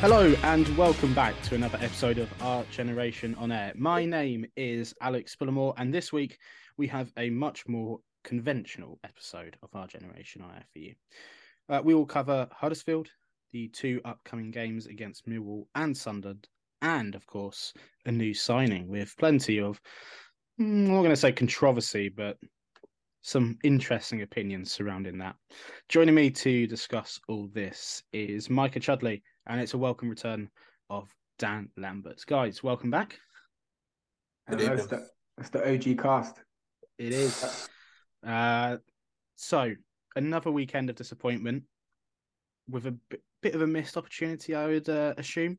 Hello and welcome back to another episode of Our Generation on Air. My name is Alex Spillamore, and this week we have a much more conventional episode of Our Generation on Air for you. Uh, we will cover Huddersfield, the two upcoming games against Millwall and Sunderland, and of course a new signing with plenty of, mm, I'm not going to say controversy, but some interesting opinions surrounding that. Joining me to discuss all this is Micah Chudley, and it's a welcome return of Dan Lamberts. Guys, welcome back. Good Hello, it's, the, it's the OG cast. It is. Uh, so, another weekend of disappointment with a b- bit of a missed opportunity, I would uh, assume,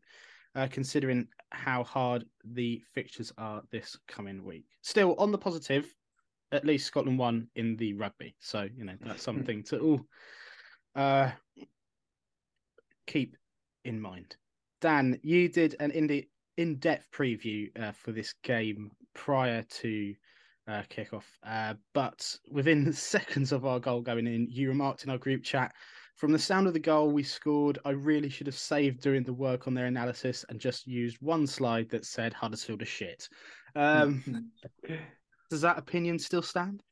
uh, considering how hard the fixtures are this coming week. Still, on the positive, at least Scotland won in the rugby. So, you know, that's something to all uh, keep in mind. Dan, you did an in in depth preview uh, for this game prior to uh, kickoff, uh, but within seconds of our goal going in, you remarked in our group chat. From the sound of the goal we scored, I really should have saved doing the work on their analysis and just used one slide that said Huddersfield is shit. Um, does that opinion still stand?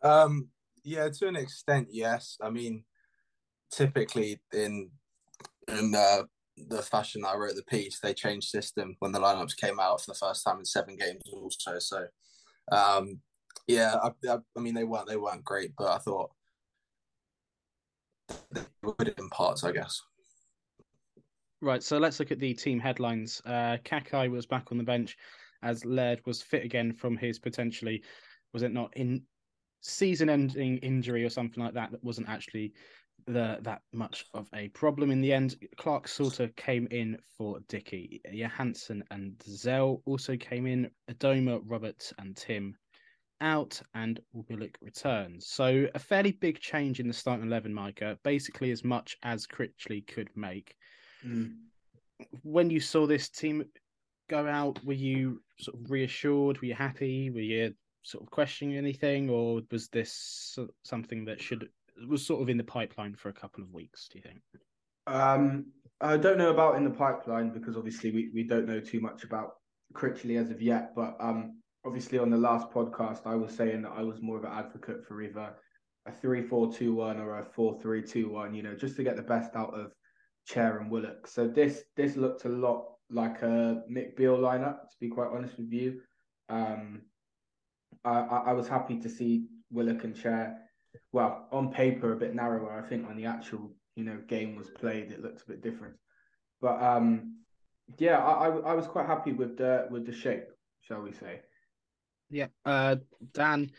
Um, yeah, to an extent, yes. I mean, typically in in uh, the fashion that I wrote the piece, they changed system when the lineups came out for the first time in seven games, also. So, um, yeah, I, I, I mean, they weren't they weren't great, but I thought they good in parts, I guess. Right, so let's look at the team headlines. Uh, Kakay was back on the bench as Laird was fit again from his potentially, was it not in season-ending injury or something like that that wasn't actually the that much of a problem in the end. Clarke-Salter came in for Dickie. Johansen and Zell also came in. Adomah, Roberts, and Tim out, and Willock returns. So a fairly big change in the starting eleven, Micah. Basically, as much as Critchley could make. Mm. When you saw this team go out, were you sort of reassured? Were you happy? Were you sort of questioning anything, or was this something that should was sort of in the pipeline for a couple of weeks? Do you think? Um, I don't know about in the pipeline because obviously we, we don't know too much about Critchley as of yet. But um, obviously on the last podcast, I was saying that I was more of an advocate for either a three-four-two-one or a four-three-two-one. You know, just to get the best out of Chair and Willock. So this this looked a lot like a Mick Beale lineup. To be quite honest with you, um, I, I was happy to see Willock and Chair well, on paper a bit narrower. I think on the actual, you know, game was played, it looked a bit different. But um, yeah, I, I, I was quite happy with the with the shape, shall we say? Yeah, uh, Dan,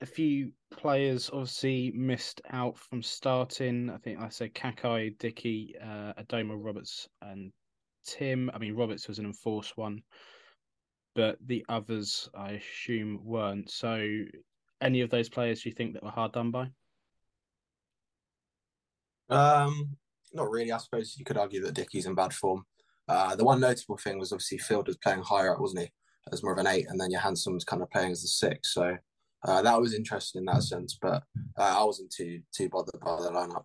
a few players obviously missed out from starting. I think I said Kakay, Dickie, uh, Adomah, Roberts, and Tim. I mean, Roberts was an enforced one, but the others, I assume, weren't. So any of those players do you think that were hard done by? Um, not really. I suppose you could argue that Dickie's in bad form. Uh, the one notable thing was obviously Field was playing higher up, wasn't he? As more of an eight, and then Johansen was kind of playing as a six. So uh, that was interesting in that sense. But uh, I wasn't too too bothered by the lineup.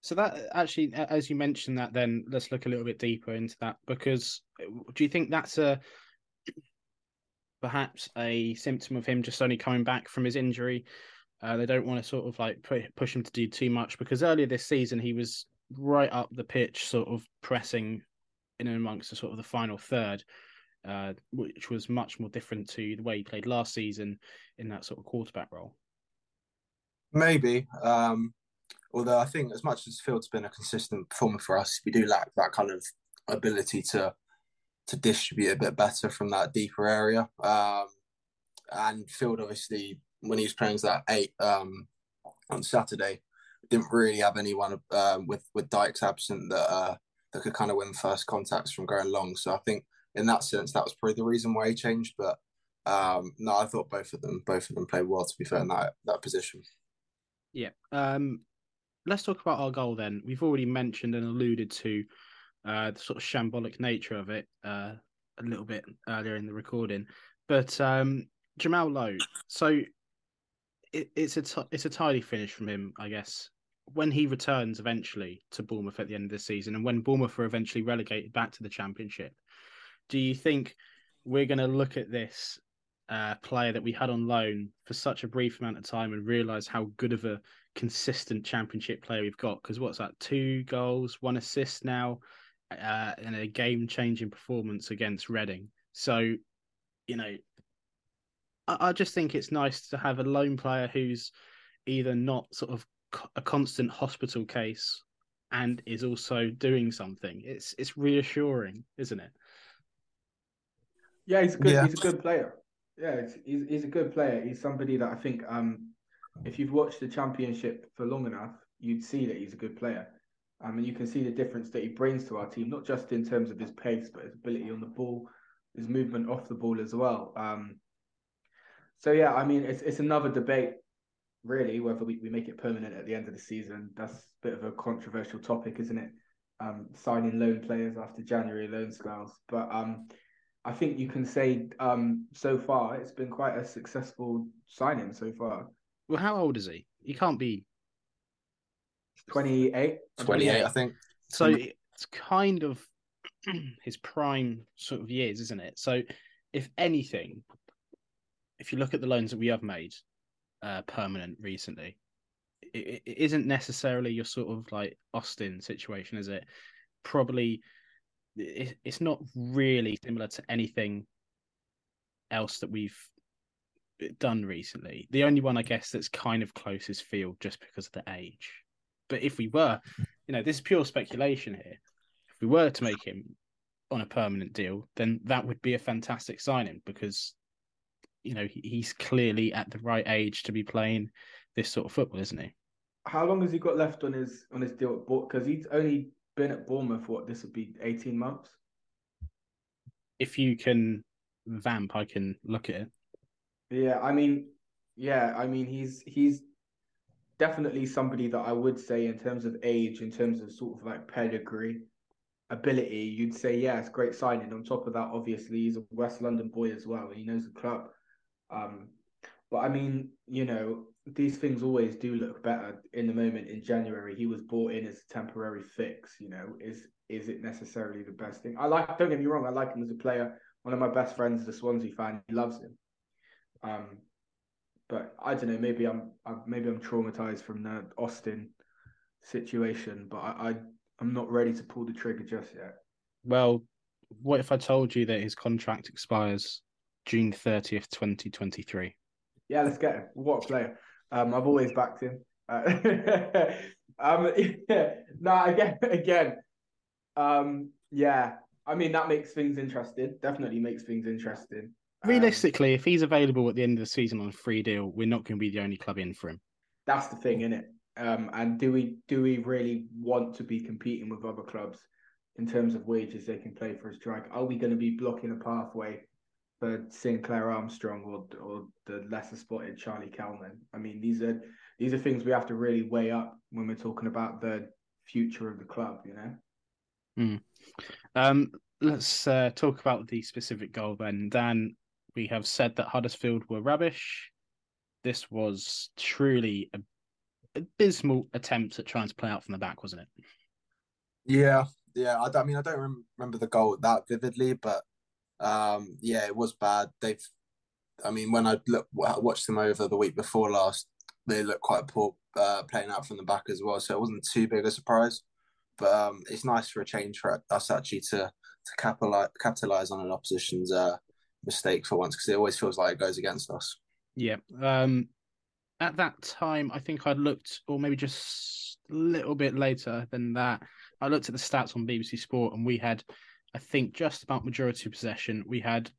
So that actually, as you mentioned that, then let's look a little bit deeper into that because uh, do you think that's a perhaps a symptom of him just only coming back from his injury. Uh, they don't want to sort of like push him to do too much because earlier this season he was right up the pitch, sort of pressing in and amongst the sort of the final third, uh, which was much more different to the way he played last season in that sort of quarterback role. Maybe, um, although I think as much as Field's been a consistent performer for us, we do lack that kind of ability to to distribute a bit better from that deeper area. Um, and Field, obviously, when he was playing as that eight um, on Saturday, didn't really have anyone um, with with Dykes absent that uh, that could kind of win first contacts from going long. So I think in that sense, that was probably the reason why he changed. But um, no, I thought both of them both of them played well. To be fair, in that that position. Yeah. Um, let's talk about our goal then. We've already mentioned and alluded to uh, the sort of shambolic nature of it uh, a little bit earlier in the recording. But um, Jamal Lowe, so it, it's a t- it's a tidy finish from him, I guess. when he returns eventually to Bournemouth at the end of the season, and when Bournemouth are eventually relegated back to the Championship, do you think we're going to look at this uh, player that we had on loan for such a brief amount of time and realize how good of a consistent Championship player we've got? Because what's that? Two goals, one assist now, uh, and a game-changing performance against Reading. So, you know, I, I just think it's nice to have a lone player who's either not sort of a constant hospital case and is also doing something. It's it's reassuring, isn't it? Yeah, he's a good. Yeah. He's a good player. Yeah, he's he's a good player. He's somebody that I think, um, if you've watched the championship for long enough, you'd see that he's a good player. Um, and you can see the difference that he brings to our team, not just in terms of his pace, but his ability on the ball, his movement off the ball as well. Um, so yeah, I mean, it's it's another debate really, whether we, we make it permanent at the end of the season. That's a bit of a controversial topic, isn't it? Um, signing loan players after January loan spells. But um, I think you can say um, so far it's been quite a successful signing so far. Well, how old is he? He can't be 28. 28, I think. So it's kind of his prime sort of years, isn't it? So, if anything, if you look at the loans that we have made, uh, permanent recently. It, it isn't necessarily your sort of like Austin situation, is it? Probably, it, it's not really similar to anything else that we've done recently. The only one I guess that's kind of close is Field, just because of the age. But if we were, you know, this is pure speculation here. If we were to make him on a permanent deal, then that would be a fantastic signing because you know he's clearly at the right age to be playing this sort of football, isn't he? How long has he got left on his on his deal? Because he's only been at Bournemouth. for What this would be eighteen months. If you can vamp, I can look at it. Yeah, I mean, yeah, I mean he's he's definitely somebody that I would say in terms of age, in terms of sort of like pedigree, ability, you'd say yeah, great signing. On top of that, obviously he's a West London boy as well. and He knows the club. Um, but I mean, you know, these things always do look better in the moment. In January, he was bought in as a temporary fix. You know, is is it necessarily the best thing? I like. Don't get me wrong. I like him as a player. One of my best friends is a Swansea fan. He loves him. Um, but I don't know. Maybe I'm, I'm maybe I'm traumatized from the Austin situation. But I, I I'm not ready to pull the trigger just yet. Well, what if I told you that his contract expires June 30th, 2023. Yeah, let's get him. What a player. Um, I've always backed him. Uh, um, yeah, no, again, again, um, yeah. I mean, that makes things interesting. Definitely makes things interesting. Um, Realistically, um, if he's available at the end of the season on a free deal, we're not going to be the only club in for him. That's the thing, isn't it? Um, and do we do we really want to be competing with other clubs in terms of wages they can play for a strike? Are we going to be blocking a pathway for Sinclair Armstrong or or the lesser spotted Charlie Kelman. I mean, these are these are things we have to really weigh up when we're talking about the future of the club. You know. Mm. Um, let's uh, talk about the specific goal then. Dan, we have said that Huddersfield were rubbish. This was truly a abysmal attempt at trying to play out from the back, wasn't it? Yeah, yeah. I, I mean, I don't rem- remember the goal that vividly, but um, yeah, it was bad. They've, I mean, when I look, watched them over the week before last, they looked quite poor uh, playing out from the back as well. So it wasn't too big a surprise. But um, it's nice for a change for us actually to to capitalize capitalize on an opposition's uh, mistake for once because it always feels like it goes against us. Yeah. Um, at that time, I think I looked, or maybe just a little bit later than that, I looked at the stats on BBC Sport, and we had I think just about majority possession. We had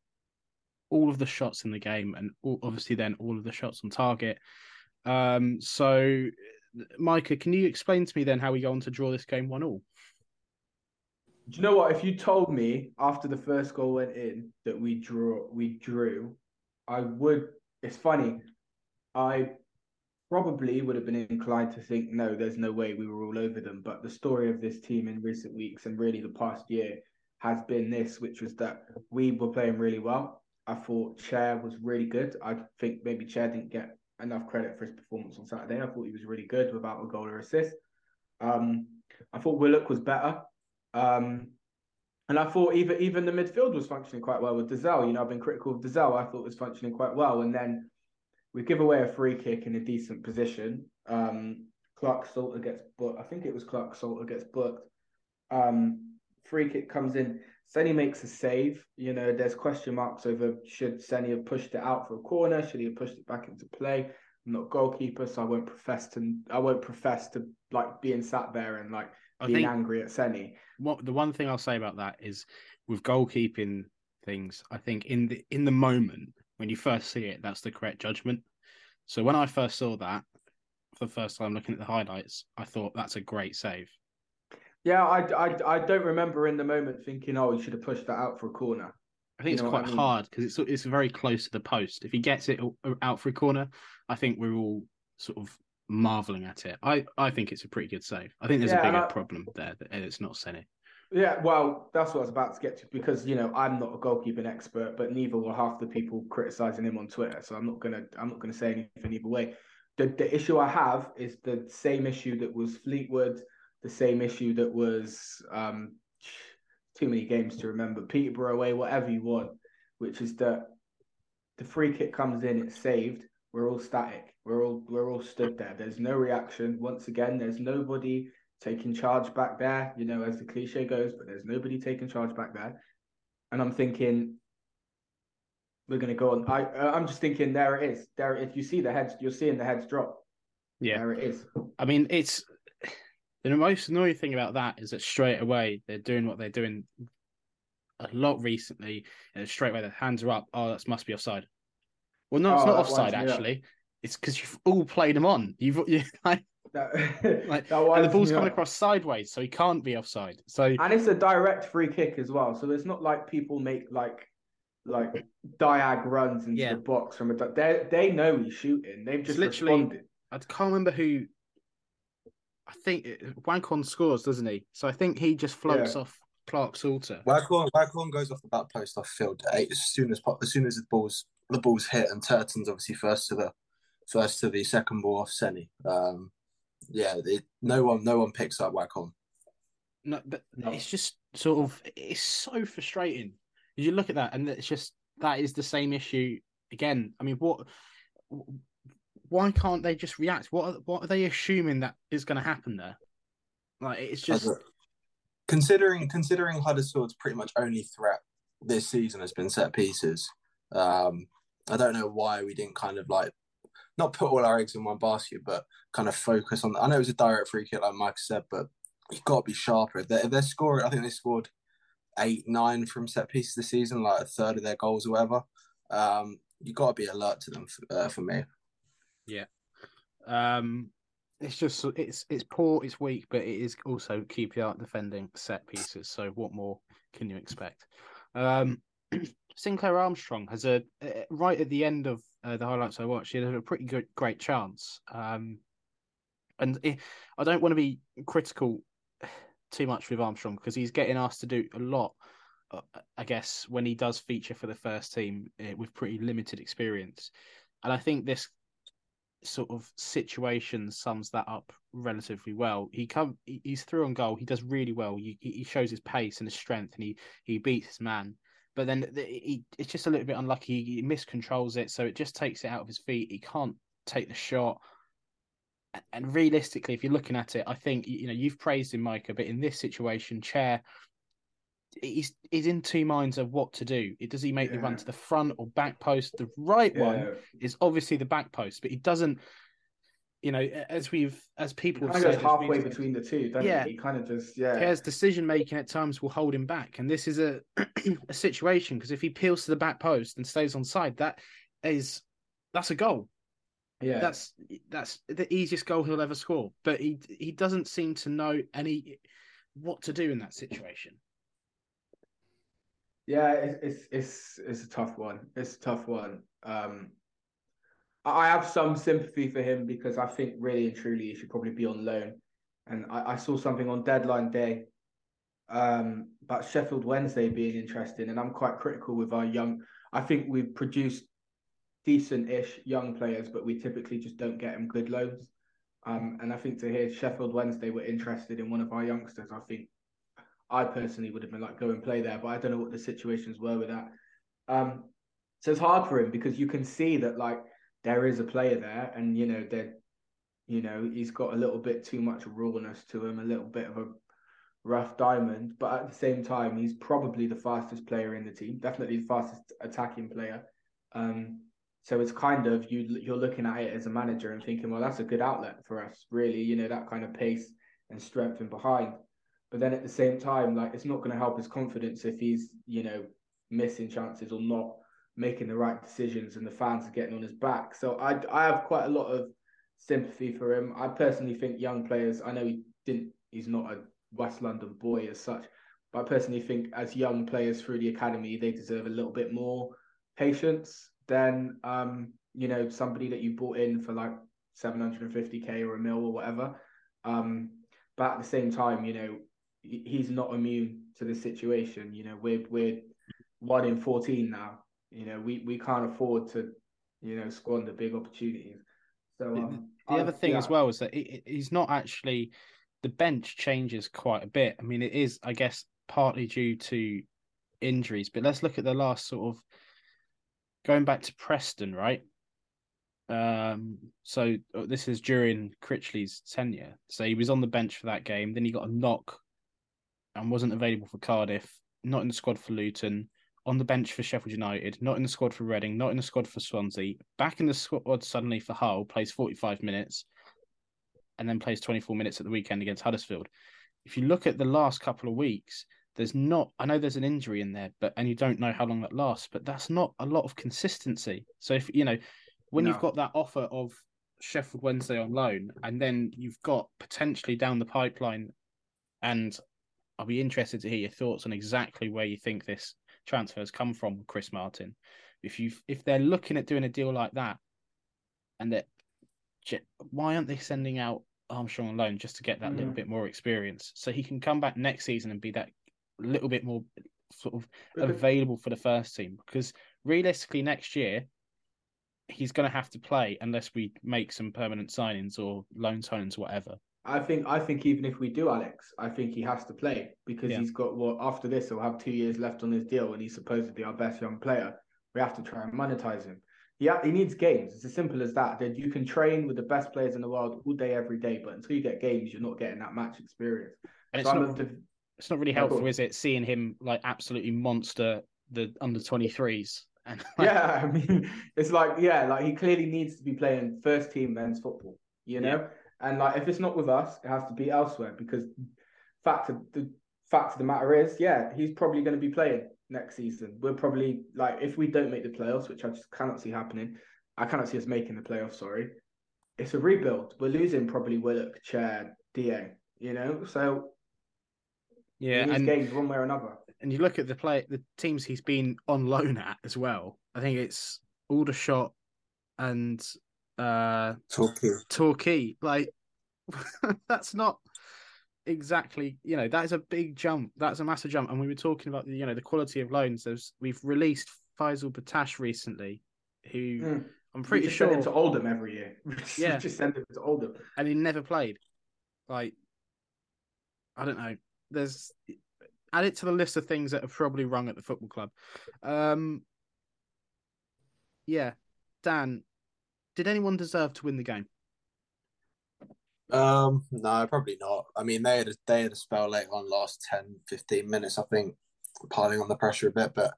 all of the shots in the game, and obviously then all of the shots on target. Um, so, Micah, can you explain to me then how we go on to draw this game one all? Do you know what? If you told me after the first goal went in that we draw, we drew, I would. It's funny. I probably would have been inclined to think, no, there's no way we were all over them. But the story of this team in recent weeks and really the past year has been this, which was that we were playing really well. I thought Chair was really good. I think maybe Chair didn't get enough credit for his performance on Saturday. I thought he was really good without a goal or assist. Um, I thought Willock was better. Um, and I thought even even the midfield was functioning quite well with Dozzell. You know, I've been critical of Dozzell. I thought was functioning quite well. And then we give away a free kick in a decent position. Um, Clarke-Salter gets booked. I think it was Clarke-Salter gets booked. Um, free kick comes in. Seny makes a save. You know, there's question marks over should Seny have pushed it out for a corner? Should he have pushed it back into play? I'm not goalkeeper, so I won't profess to. I won't profess to like being sat there and like I being angry at Seny. What the one thing I'll say about that is with goalkeeping things, I think in the in the moment when you first see it, that's the correct judgment. So when I first saw that for the first time looking at the highlights, I thought that's a great save. Yeah, I, I, I don't remember in the moment thinking, oh, he should have pushed that out for a corner. I think you it's quite I mean? hard because it's it's very close to the post. If he gets it out for a corner, I think we're all sort of marveling at it. I, I think it's a pretty good save. I think there's yeah, a bigger I, problem there that it's not Seny. Yeah, well, that's what I was about to get to because you know I'm not a goalkeeping expert, but neither were half the people criticizing him on Twitter. So I'm not gonna I'm not gonna say anything either way. The the issue I have is the same issue that was Fleetwood, the same issue that was um, too many games to remember. Peterborough away, whatever you want, which is that the free kick comes in, it's saved. We're all static. We're all we're all stood there. There's no reaction. Once again, there's nobody taking charge back there. You know, as the cliche goes, but there's nobody taking charge back there. And I'm thinking, we're going to go on. I uh, I'm just thinking, there it is. There, if you see the heads, you're seeing the heads drop. Yeah, there it is. I mean, it's the most annoying thing about that is that straight away they're doing what they're doing a lot recently, and straight away their hands are up. Oh, that must be offside. Well, no, it's oh, not offside actually. It's because you've all played him on. You've you like, that, like that and the ball's coming up. across sideways, so he can't be offside. So and it's a direct free kick as well. So it's not like people make like like diag runs into yeah. the box from a. They they know he's shooting. They've just literally. Responded. I can't remember who I think uh, Waghorn scores, doesn't he? So I think he just floats yeah. off Clarke-Salter. Waghorn, Waghorn goes off the back post off field eight as soon as as soon as the balls the balls hit, and Turton's obviously first to the first to the second ball off Seny. Um, yeah, it, no one no one picks up Waghorn. No, but no. it's just sort of it's so frustrating. You look at that, and it's just that is the same issue again. I mean, what why can't they just react? What are, what are they assuming that is going to happen there? Like it's just considering considering Huddersfield's pretty much only threat this season has been set pieces. Um, I don't know why we didn't kind of like not put all our eggs in one basket, but kind of focus on. I know it was a direct free kick, like Mike said, but you've got to be sharper. If they're, they're scoring, I think they scored eight, nine from set pieces this season, like a third of their goals or whatever. Um, you've got to be alert to them for, uh, for me. Yeah. Um, it's just it's it's poor, it's weak, but it is also QPR defending set pieces. So what more can you expect? Um, Sinclair Armstrong has a right at the end of uh, the highlights I watched. He had a pretty good, great chance. Um, and it, I don't want to be critical too much with Armstrong because he's getting asked to do a lot. Uh, I guess when he does feature for the first team uh, with pretty limited experience, and I think this sort of situation sums that up relatively well. He come he's through on goal. He does really well. He, he shows his pace and his strength, and he he beats his man. But then he, it's just a little bit unlucky. He miscontrols it, so it just takes it out of his feet. He can't take the shot. And realistically, if you're looking at it, I think you know you've praised him, Micah, but in this situation, Chair he's he's in two minds of what to do. Does he make yeah. the run to the front or back post? The right yeah. one is obviously the back post, but he doesn't. You know, as we've as people kind of goes halfway between the two. yeah, he? he kind of just yeah. His decision making at times will hold him back, and this is a a situation because if he peels to the back post and stays on side, that is that's a goal. Yeah, that's that's the easiest goal he'll ever score. But he he doesn't seem to know any what to do in that situation. Yeah, it's it's it's, a tough one. It's a tough one. Um, I have some sympathy for him because I think really and truly he should probably be on loan. And I, I saw something on deadline day um, about Sheffield Wednesday being interesting, and I'm quite critical with our young. I think we've produced decent-ish young players, but we typically just don't get them good loans. Um, and I think to hear Sheffield Wednesday were interested in one of our youngsters, I think I personally would have been like, go and play there, but I don't know what the situations were with that. Um, so it's hard for him because you can see that like there is a player there, and you know that you know he's got a little bit too much rawness to him, a little bit of a rough diamond, but at the same time, he's probably the fastest player in the team, definitely the fastest attacking player. Um, so it's kind of you you're looking at it as a manager and thinking, well, that's a good outlet for us, really. You know that kind of pace and strength and behind. But then at the same time, like it's not going to help his confidence if he's you know missing chances or not making the right decisions, and the fans are getting on his back. So I I have quite a lot of sympathy for him. I personally think young players. I know he didn't. He's not a West London boy as such, but I personally think as young players through the academy, they deserve a little bit more patience than um, you know somebody that you bought in for like 750k or a mil or whatever. Um, but at the same time, you know, he's not immune to the situation. You know, we're we're one in 14 now. You know, we we can't afford to, you know, squander big opportunities. So um, the other thing yeah. as well is that he's not actually the bench changes quite a bit. I mean, it is, I guess, partly due to injuries, but let's look at the last sort of going back to Preston, right? Um, so uh, this is during Critchley's tenure. So he was on the bench for that game. Then he got a knock and wasn't available for Cardiff. Not in the squad for Luton. On the bench for Sheffield United. Not in the squad for Reading. Not in the squad for Swansea. Back in the squad suddenly for Hull. Plays forty five minutes, and then plays twenty four minutes at the weekend against Huddersfield. If you look at the last couple of weeks, there's not i know there's an injury in there but and you don't know how long that lasts but that's not a lot of consistency so if you know when no. you've got that offer of sheffield wednesday on loan and then you've got potentially down the pipeline and i'll be interested to hear your thoughts on exactly where you think this transfer has come from chris martin. If you if they're looking at doing a deal like that and that why aren't they sending out Armstrong on loan just to get that mm. little bit more experience? So he can come back next season and be that little bit more sort of available for the first team because realistically next year he's going to have to play unless we make some permanent signings or loan signings whatever i think i think even if we do alex i think he has to play because yeah. he's got well after this he'll have two years left on his deal and he's supposedly our best young player we have to try and monetize him yeah, he needs games. It's as simple as that. That you can train with the best players in the world all day, every day, but until you get games, you're not getting that match experience. And so it's not, it's not really helpful, is it? Seeing him like absolutely monster the under 23s. And like... yeah, I mean, it's like yeah, like he clearly needs to be playing first team men's football, you know. Yeah. And like if it's not with us, it has to be elsewhere because fact of the fact of the matter is, yeah, he's probably going to be playing next season. We're probably like if we don't make the playoffs, which I just cannot see happening. I cannot see us making the playoffs. Sorry, it's a rebuild. We're losing probably Willock, Chair, Da. You know, so yeah, and games one way or another. And you look at the play, the teams he's been on loan at as well. I think it's Aldershot and uh Torquay. Torquay. Like that's not exactly you know that is a big jump. That's a massive jump. And we were talking about the you know the quality of loans. There's we've released Faysal Bettache recently who mm. I'm pretty just sure send him to Oldham every year. Yeah just send him to Oldham. And he never played. Like I don't know. There's add it to the list of things that are probably wrong at the football club. Um, yeah, Dan, did anyone deserve to win the game? Um, no, probably not. I mean, they had a, they had a spell late on last 10, 15 minutes, I think, piling on the pressure a bit. But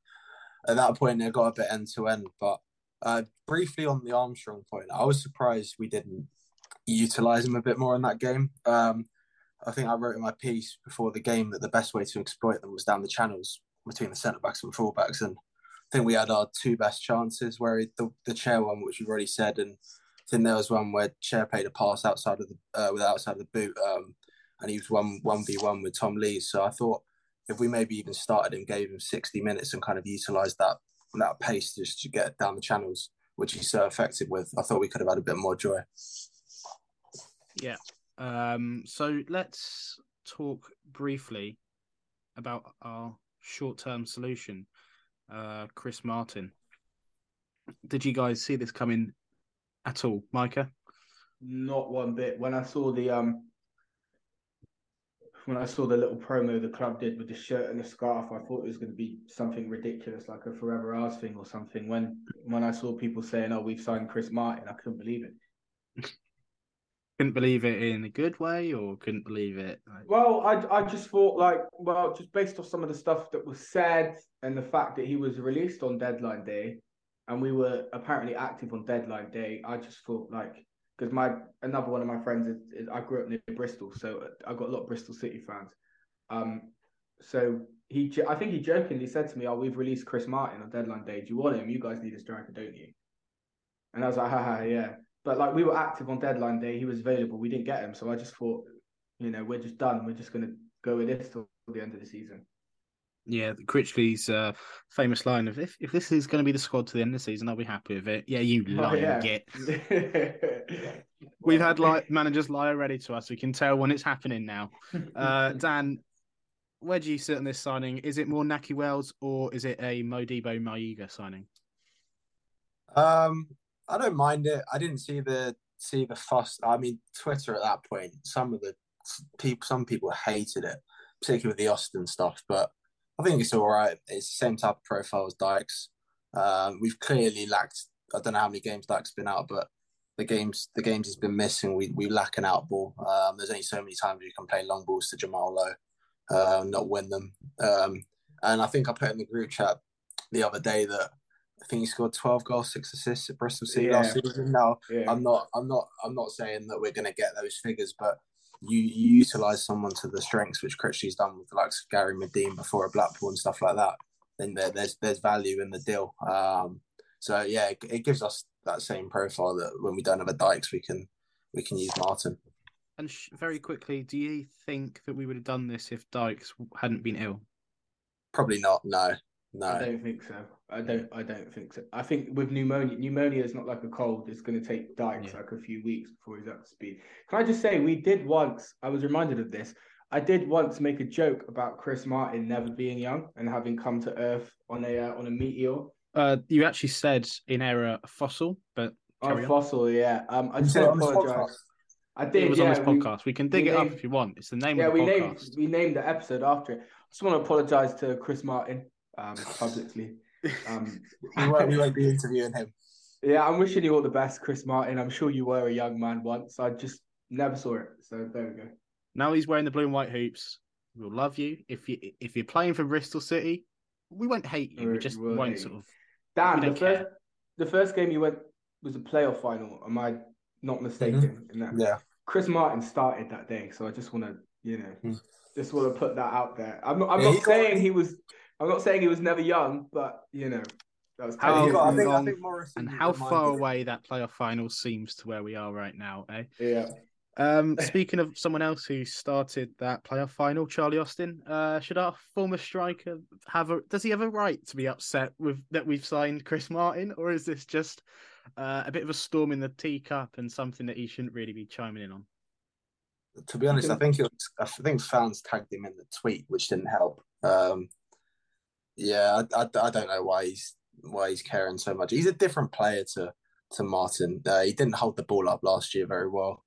at that point, they got a bit end to end. But uh, briefly on the Armstrong point, I was surprised we didn't utilize him a bit more in that game. Um, I think I wrote in my piece before the game that the best way to exploit them was down the channels between the centre backs and fullbacks, and I think we had our two best chances. Where the the chair one, which we've already said, and I think there was one where chair played a pass outside of the uh, with outside of the boot, um, and he was one one v one with Tom Lees. So I thought if we maybe even started and gave him sixty minutes and kind of utilised that that pace just to get down the channels, which he's so effective with, I thought we could have had a bit more joy. Yeah, um, so let's talk briefly about our short term solution, uh, Chris Martin. Did you guys see this coming at all, Micah? Not one bit. When I saw the um, when I saw the little promo the club did with the shirt and the scarf, I thought it was going to be something ridiculous, like a Forever Ours thing or something. When when I saw people saying, "Oh, we've signed Chris Martin," I couldn't believe it. Couldn't believe it in a good way, or couldn't believe it. Like... Well, I I just thought like, well, just based off some of the stuff that was said and the fact that he was released on deadline day, and we were apparently active on deadline day, I just thought like because my another one of my friends is, is, I grew up near Bristol, so I got a lot of Bristol City fans. Um, so he, I think he jokingly said to me, "Oh, we've released Chris Martin on deadline day. Do you want him? You guys need a striker, don't you?" And I was like, "Ha yeah." But like we were active on deadline day, he was available. We didn't get him, so I just thought, you know, we're just done. We're just gonna go with this till the end of the season. Yeah, Critchley's uh, famous line of if, if this is going to be the squad to the end of the season, I'll be happy with it. Yeah, you oh, lying oh, yeah. git. We've had like managers lie already to us. We can tell when it's happening now. Uh, Dan, where do you sit on this signing? Is it more Nahki Wells or is it a Modibo Maiga signing? Um, I don't mind it. I didn't see the see the fuss. I mean, Twitter at that point, some of the people, some people hated it, particularly with the Austin stuff, but I think it's all right. It's the same type of profile as Dykes. Um, we've clearly lacked. I don't know how many games Dykes been out, but the games the games he's been missing. We we lack an out ball. Um, there's only so many times you can play long balls to Jamal Lowe, uh, not win them. Um, and I think I put in the group chat the other day that I think he scored 12 goals, six assists at Bristol City yeah. last season. Now, yeah. I'm not, I'm not, I'm not saying that we're going to get those figures, but you, you utilize someone to the strengths which Critchley's done with like Gary Madine before a Blackpool and stuff like that, then there, there's there's value in the deal. Um, so yeah, it, it, gives us that same profile that when we don't have a Dykes, we can we can use Martin. And sh- very quickly, do you think that we would have done this if Dykes hadn't been ill? Probably not. No, no, I don't think so. I don't. I don't think so. I think with pneumonia, pneumonia is not like a cold. It's going to take Dykes yeah. like a few weeks before he's up to speed. Can I just say, we did once. I was reminded of this. I did once make a joke about Chris Martin never being young and having come to Earth on a uh, on a meteor. Uh, you actually said in error fossil, but oh, fossil, yeah. Um, I just apologize. I did. It was yeah, on this podcast. We, we can dig it named, up if you want. It's the name yeah, of the we podcast. Named, we named the episode after it. I just want to apologize to Chris Martin um, publicly. Um, we, won't, we won't be interviewing him. Yeah, I'm wishing you all the best, Chris Martin. I'm sure you were a young man once. I just never saw it. So there we go. Now he's wearing the blue and white hoops. We'll love you. If you if you're playing for Bristol City, we won't hate you. We just we'll won't sort of. Dan, the first the first game you went was a playoff final. Am I not mistaken mm-hmm. in that? Yeah. Chris Martin started that day, so I just want to, you know, mm. just want to put that out there. I'm not. I'm yeah, not saying got... he was I'm not saying he was never young, but you know, that was how got, I think, I think and how far away that playoff final seems to where we are right now, eh? Yeah. Um, speaking of someone else who started that playoff final, Charlie Austin, uh, should our former striker have a? Does he have a right to be upset with that we've signed Chris Martin, or is this just uh, a bit of a storm in the teacup and something that he shouldn't really be chiming in on? To be honest, I think it was, I think fans tagged him in the tweet, which didn't help. Um, yeah, I, I, I, don't know why he's why he's caring so much. He's a different player to to Martin. Uh, he didn't hold the ball up last year very well,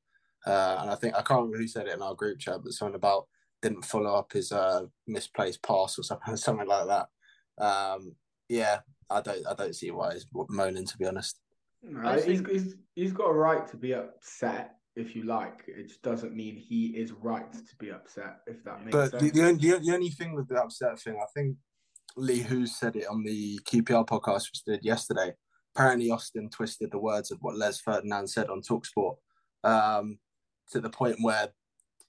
uh, and I think I can't remember who said it in our group chat, but something about didn't follow up his uh, misplaced pass or something something like that. Um, yeah, I don't I don't see why he's moaning to be honest. No, he's, he's he's got a right to be upset if you like. It just doesn't mean he is right to be upset. If that makes but sense. But the, the, the only thing with the upset thing, I think Lee Who said it on the QPR podcast, which did yesterday. Apparently, Austin twisted the words of what Les Ferdinand said on Talksport um, to the point where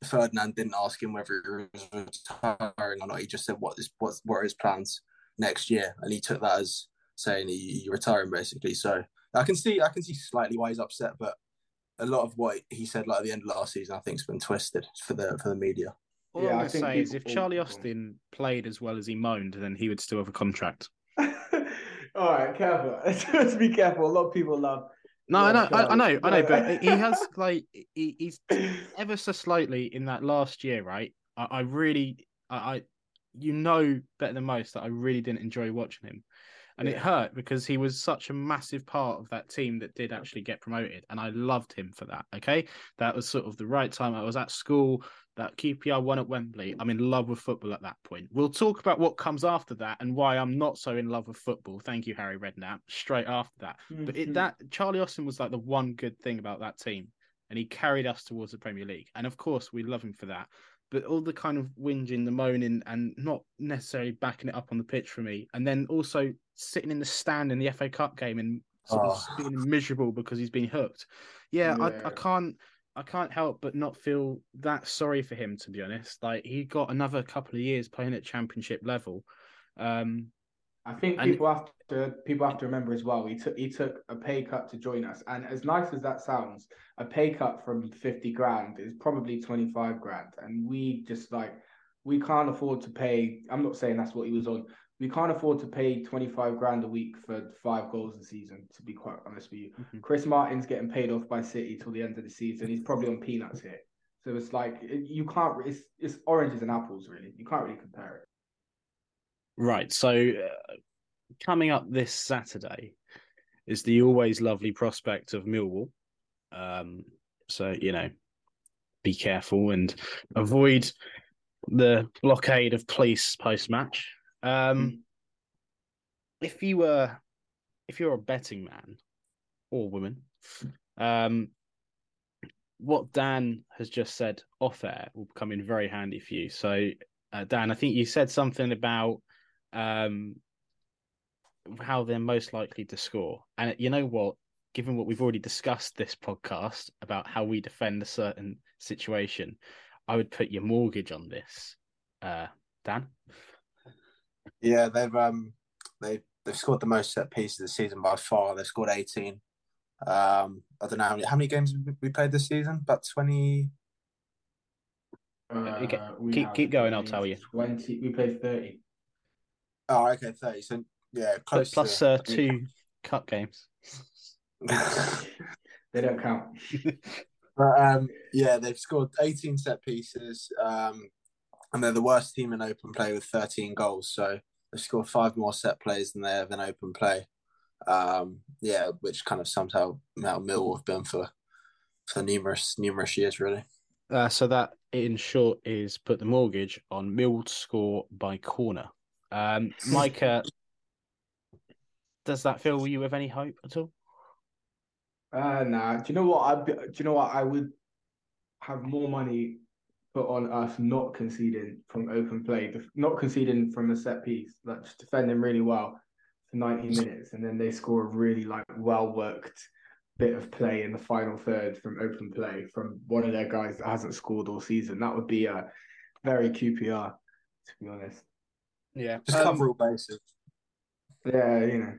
Ferdinand didn't ask him whether he was retiring or not. He just said what is what what are his plans next year, and he took that as saying he, he retiring basically. So I can see I can see slightly why he's upset, but a lot of what he said like at the end of last season, I think, has been twisted for the for the media. All yeah, I'm going to say is if Charlie Austin played as well as he moaned, then he would still have a contract. All right, careful. Let's be careful. A lot of people love. No, I know, I, I, know, I know, but he has like he, he's ever so slightly in that last year, right? I, I really, I, I, you know better than most that I really didn't enjoy watching him. and it hurt because he was such a massive part of that team that did actually get promoted, and I loved him for that. Okay, that was sort of the right time. I was at school. That QPR won at Wembley. I'm in love with football at that point. We'll talk about what comes after that and why I'm not so in love with football. Thank you, Harry Redknapp. Straight after that, but it, Mhm. that Charlie Austin was like the one good thing about that team, and he carried us towards the Premier League. And of course, we love him for that. But all the kind of whinging, the moaning, and not necessarily backing it up on the pitch for me, and then also sitting in the stand in the FA Cup game and sort of Oh. being miserable because he's been hooked. Yeah, I, I can't. I can't help but not feel that sorry for him, to be honest. Like he got another couple of years playing at championship level. Um, I think And- people have to people have to remember as well. He took he took a pay cut to join us, and as nice as that sounds, a pay cut from fifty grand is probably twenty five grand, and we just like we can't afford to pay. I'm not saying that's what he was on. We can't afford to pay twenty five grand a week for five goals a season. To be quite honest with you, Mhm. Chris Martin's getting paid off by City till the end of the season. He's probably on peanuts here. So it's like you can't. It's it's oranges and apples really. You can't really compare it. Right. So, uh, coming up this Saturday is the always lovely prospect of Millwall. Um, so you know, be careful and avoid the blockade of police post match. Um, if you were, if you're a betting man or woman, um, what Dan has just said off air will come in very handy for you. So, uh, Dan, I think you said something about um, how they're most likely to score. And you know what? Given what we've already discussed this podcast about how we defend a certain situation, I would put your mortgage on this, uh, Dan. Yeah, they've um they they've scored the most set pieces this season by far. They've scored eighteen. Um, I don't know how many how many games we- we played this season. About twenty. Uh, okay, keep- have keep going, I'll tell you. Twenty. We played thirty. Oh, okay, thirty. So yeah, close. Plus to... uh, two cup games. They don't count. But um, yeah, they've scored 18 set pieces, um, and they're the worst team in open play with 13 goals. So they've scored five more set plays than they have in open play. Um, yeah, which kind of sums how how Millwall have been for for numerous numerous years, really. Uh, so that, in short, is put the mortgage on Millwall to score by corner. Um, Micah, does that fill you with any hope at all? Uh nah. Do you know what? I do you know what? I would have more money put on us not conceding from open play, not conceding from a set piece, like just defending really well for 90 minutes, and then they score a really like well worked bit of play in the final third from open play from one of their guys that hasn't scored all season. That would be a very QPR, to be honest. Yeah. Just Um, cover all bases. Yeah, you know.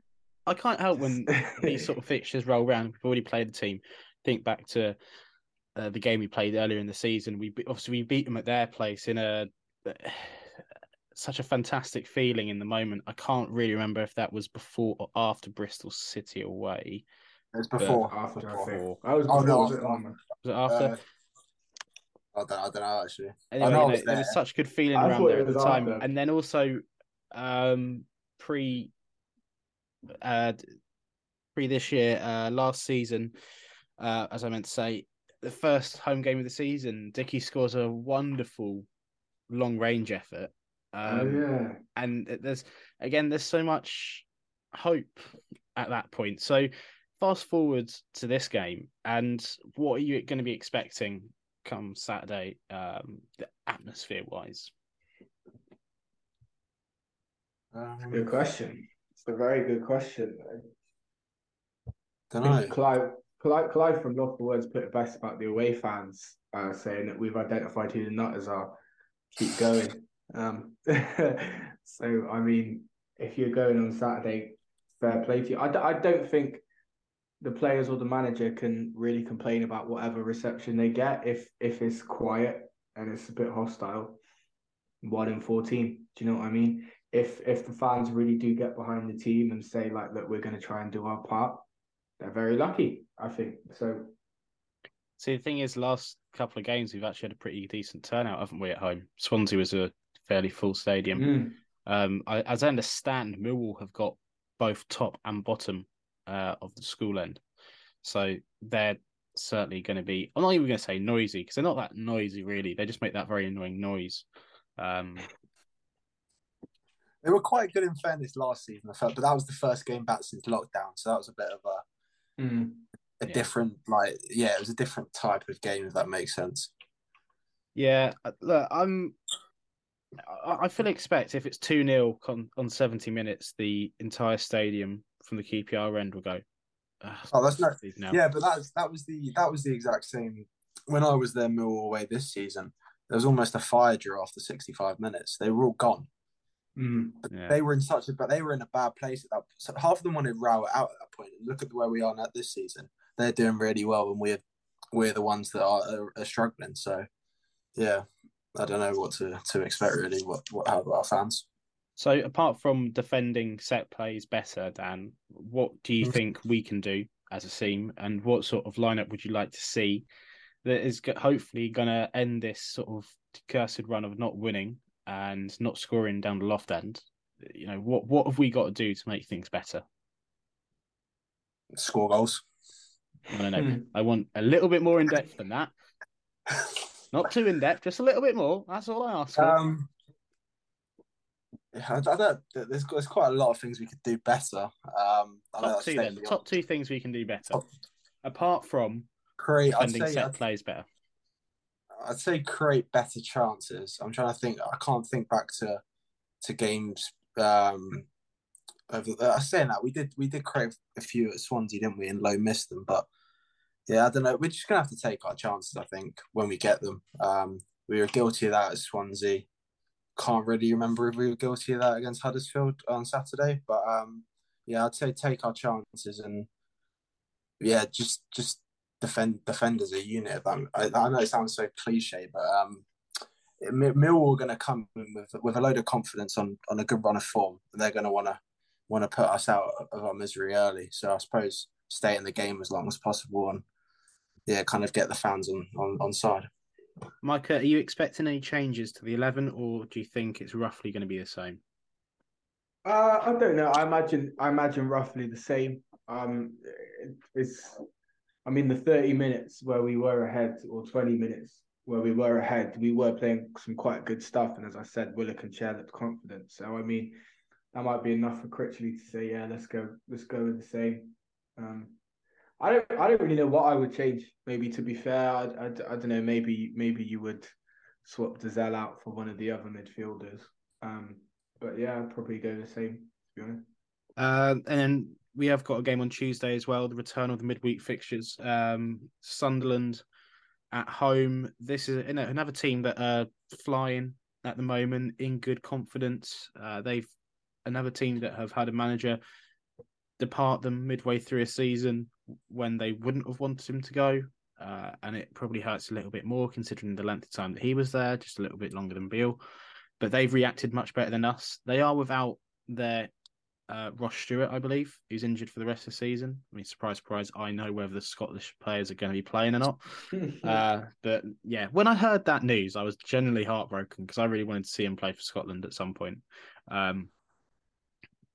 I can't help when these sort of fixtures roll around. We've already played the team. Think back to uh, the game we played earlier in the season. We obviously we beat them at their place in a such a fantastic feeling in the moment. I can't really remember if that was before or after Bristol City away. It's before. after before. think. I was Oh, no, was it after. Was it after? Uh, I don't, I don't know actually. anyway, I know you know, was there was such good feeling I around there at the time, after. and then also um, pre uh, pre this year, uh, last season, uh, as I meant to say, the first home game of the season, Dickie scores a wonderful long range effort. Um, oh yeah. and there's again there's so much hope at that point so fast forward to this game and what are you going to be expecting come saturday um the atmosphere wise Um, Good question. It's a very good question. don't I know. Clive, Clive, Clive from for Words put it best about the away fans, uh, saying that we've identified who the nutters are. Keep going. Um, so, I mean, if you're going on Saturday, fair play to you. I, I don't think the players or the manager can really complain about whatever reception they get if if it's quiet and it's a bit hostile. One in fourteen. Do you know what I mean? If if the fans really do get behind the team and say like, look, we're going to try and do our part, they're very lucky. I think so. see the thing is last couple of games we've actually had a pretty decent turnout haven't we at home swansea was a fairly full stadium Mm. um I, as i understand millwall have got both top and bottom uh, of the school end. So they're certainly going to be. I'm not even going to say noisy because they're not that noisy really. They just make that very annoying noise. Um, they were quite good in fairness last season, I felt, but that was the first game back since lockdown, so that was a bit of a Mm. a Yeah. different like yeah, it was a different type of game if that makes sense. yeah, uh, look, I'm. I I fully expect if it's 2 0 on, on 70 minutes, the entire stadium from the QPR end will go. "Ah, Oh, that's not- leave now." Yeah, but that's that was the that was the exact same when I was there Millwall away this season. There was almost a fire drill after 65 minutes. They were all gone. Mm. Yeah. They were in such a but they were in a bad place at that. So half of them wanted row out at that point. And look at where we are now this season. They're doing really well, and we're we're the ones that are, are, are struggling. So yeah, I don't know what to, to expect really. What what how about our fans? So apart from defending set plays better, Dan, what do you Mhm. think we can do as a team, and what sort of lineup would you like to see that is hopefully going to end this sort of cursed run of not winning and not scoring down the loft end? You know, what what have we got to do to make things better? Score goals. I don't know. Hmm. I want a little bit more in depth than that. Not too in depth, just a little bit more. That's all I ask for. Um, yeah, I, I don't, there's there's quite a lot of things we could do better. Um, I know top two then. Top two things we can do better, Top- apart from create. I'd say set I'd, plays better. I'd say create better chances. I'm trying to think. I can't think back to to games. Um, of, uh, saying that we did we did create a few at Swansea, didn't we? And low missed them, but yeah, I don't know. We're just gonna have to take our chances. I think when we get them. Um, we were guilty of that at Swansea. Can't really remember if we were guilty of that against Huddersfield on Saturday, but um, yeah, I'd say take our chances and yeah, just just defend defend as a unit. I, I know it sounds so cliche, but um, Mi- Millwall are going to come in with with a load of confidence on on a good run of form. They're going to want to want to put us out of our misery early. So I suppose stay in the game as long as possible and yeah, kind of get the fans on on, on side. Micah, are you expecting any changes to the eleven, or do you think it's roughly going to be the same? Uh, I don't know. I imagine I imagine roughly the same. Um, it- it's, I mean, the thirty minutes where we were ahead, or twenty minutes where we were ahead, we were playing some quite good stuff. And as I said, Willock and Chair looked confident. So I mean, that might be enough for Critchley to say, yeah, let's go, let's go with the same. Um, I don't, I don't really know what I would change. Maybe to be fair, I, I, I don't know. Maybe, maybe you would swap Dozzell out for one of the other midfielders. Um, but yeah, I'd probably go the same. To be honest. Uh, and we have got a game on Tuesday as well. The return of the midweek fixtures. Um, Sunderland at home. This is another team that are flying at the moment in good confidence. Uh, they've another team that have had a manager depart them midway through a season when they wouldn't have wanted him to go. Uh, and it probably hurts a little bit more considering the length of time that he was there, just a little bit longer than Beale. But they've reacted much better than us. They are without their uh, Ross Stewart, I believe, who's injured for the rest of the season. I mean, surprise, surprise, I know whether the Scottish players are going to be playing or not. Uh, but yeah, when I heard that news, I was genuinely heartbroken because I really wanted to see him play for Scotland at some point. Um,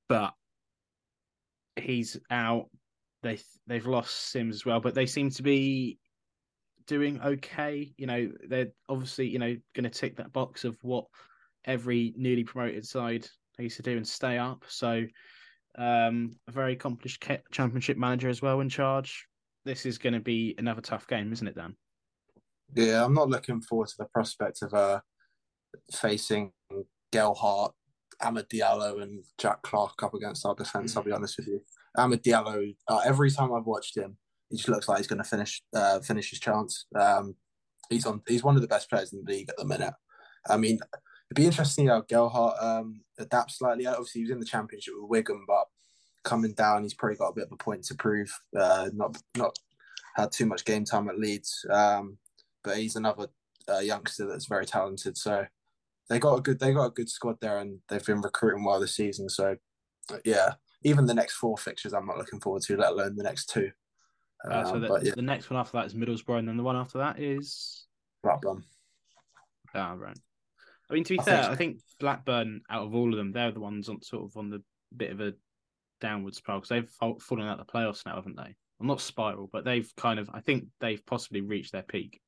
but he's out. They they've lost Simms as well, but they seem to be doing okay. You know, they're obviously you know going to tick that box of what every newly promoted side used to do and stay up. So, um, a very accomplished championship manager as well in charge. This is going to be another tough game, isn't it, Dan? Yeah, I'm not looking forward to the prospect of uh facing Gelhardt, Amad Diallo, and Jack Clarke up against our defence. I'll be honest with you. Amad Diallo, uh, every time I've watched him, he just looks like he's going to finish uh, finish his chance. Um, he's on. He's one of the best players in the league at the minute. I mean, it'd be interesting how Gelhardt um, adapts slightly. Obviously, he was in the championship with Wigan, but coming down, he's probably got a bit of a point to prove. Uh, not not had too much game time at Leeds, um, but he's another uh, youngster that's very talented. So they got a good they got a good squad there, and they've been recruiting well this season. So yeah, even the next four fixtures, I'm not looking forward to, let alone the next two. Uh, so Um, the, but yeah, the next one after that is Middlesbrough, and then the one after that is Blackburn. ah right. I mean, to be I fair, think- I think Blackburn, out of all of them, they're the ones on sort of on the bit of a downward spiral because they've fallen out the playoffs now, haven't they? Well, not spiral, but they've kind of. I think they've possibly reached their peak.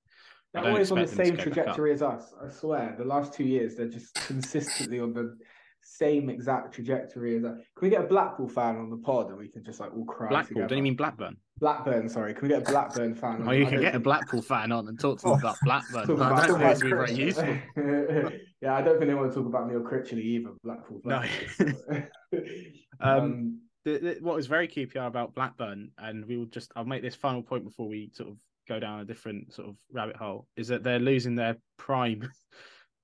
They're always on the expect them to same go back up. trajectory as us. I swear, the last two years they're just consistently on the same exact trajectory as us. Can we get a Blackpool fan on the pod and we can just like all cry Blackpool? together? Don't you mean Blackburn? Blackburn? Sorry, can we get a Blackburn fan? on? Oh, you I can get a Blackpool fan on and talk to them about Blackburn. Talk I about- don't talk think it's about be very useful. yeah, I don't think they want to talk about Neil Critchley either. Blackpool. No. Um, um, the, the, what was very QPR about Blackburn, and we will just I'll make this final point before we sort of go down a different sort of rabbit hole, is that they're losing their prime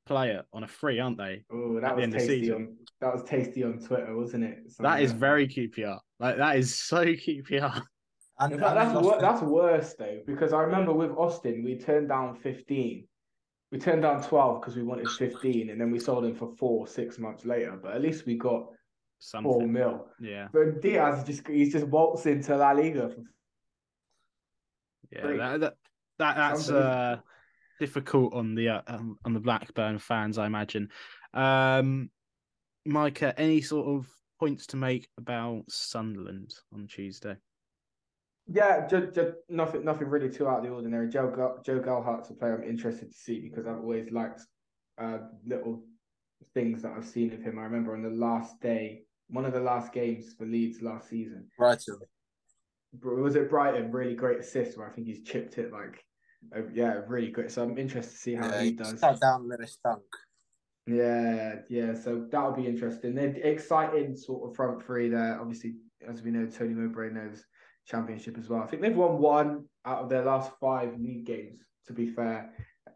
player on a free, aren't they? oh, at that was end of the tasty on that was tasty on Twitter, wasn't it? So, That is yeah. very QPR. Like that is so QPR. And, fact, and that's wor- that's worse though because I remember with Austin we turned down fifteen, we turned down twelve because we wanted fifteen, and then we sold him for four six months later. But at least we got four Something. mil. Yeah, But Diaz just he's just waltzed into La Liga. For, yeah. That, that, that that's uh, difficult on the uh, um, on the Blackburn fans, I imagine. Um, Micah, any sort of points to make about Sunderland on Tuesday? Yeah, just, just nothing nothing really too out of the ordinary. Joe Joe Gelhardt's a player I'm interested to see because I've always liked uh, little things that I've seen of him. I remember on the last day, one of the last games for Leeds last season. Brighton. Was it Brighton? Really great assist where I think he's chipped it like, uh, yeah, really good. So I'm interested to see how Yeah, he he does. sat down Lewis Dunk. Yeah, yeah. So that'll be interesting. They're exciting sort of front three there. Obviously, as we know, Tony Mowbray knows championship as well. I think they've won one out of their last five league games. To be fair,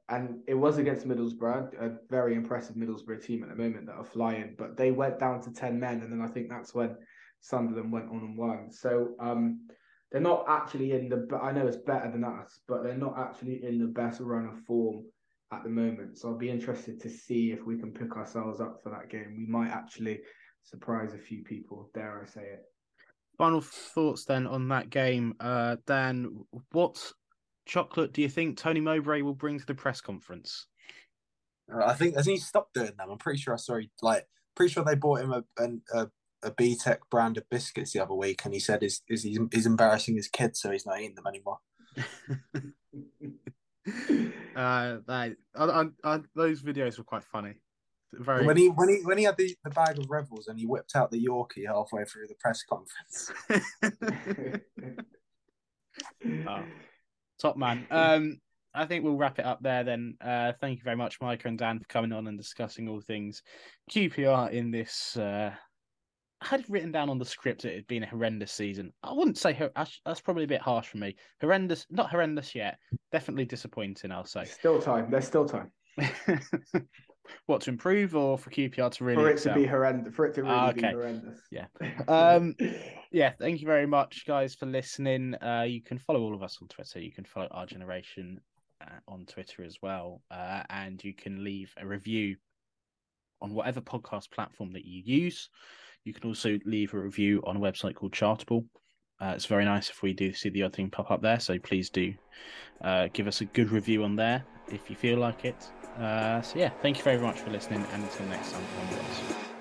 and it was against Middlesbrough, a very impressive Middlesbrough team at the moment that are flying. But they went down to ten men, and then I think that's when Sunderland went on and won. So um, they're not actually in the. I know it's better than us, but they're not actually in the best run of form at the moment. So I'll be interested to see if we can pick ourselves up for that game. We might actually surprise a few people. Dare I say it? Final thoughts then on that game, uh, Dan. What chocolate do you think Tony Mowbray will bring to the press conference? Uh, I think has he stopped doing them? I'm pretty sure I saw he like pretty sure they bought him a an, a a B Tech brand of biscuits the other week, and he said is is he's, he's embarrassing his kids, so he's not eating them anymore. uh, that I, I, I, those videos were quite funny. Very. When he when he when he had the, the bag of Revels and he whipped out the Yorkie halfway through the press conference. Oh, top man. Um, I think we'll wrap it up there then. Uh, thank you very much, Micah and Dan, for coming on and discussing all things QPR in this. Uh, I had written down on the script that it had been a horrendous season. I wouldn't say hor- that's, that's probably a bit harsh for me. Horrendous, not horrendous yet. Definitely disappointing. I'll say. Still time. There's still time what to improve or for QPR to really for it to be horrendous. For it to really Ah, be horrendous. Yeah. Um, yeah, thank you very much, guys, for listening. Uh, you can follow all of us on Twitter. You can follow our generation uh, on Twitter as well, uh, and you can leave a review on whatever podcast platform that you use. You can also leave a review on a website called Chartable. Uh, it's very nice if we do see the odd thing pop up there, so please do uh, give us a good review on there if you feel like it. Uh, so yeah, thank you very much for listening, and until next time.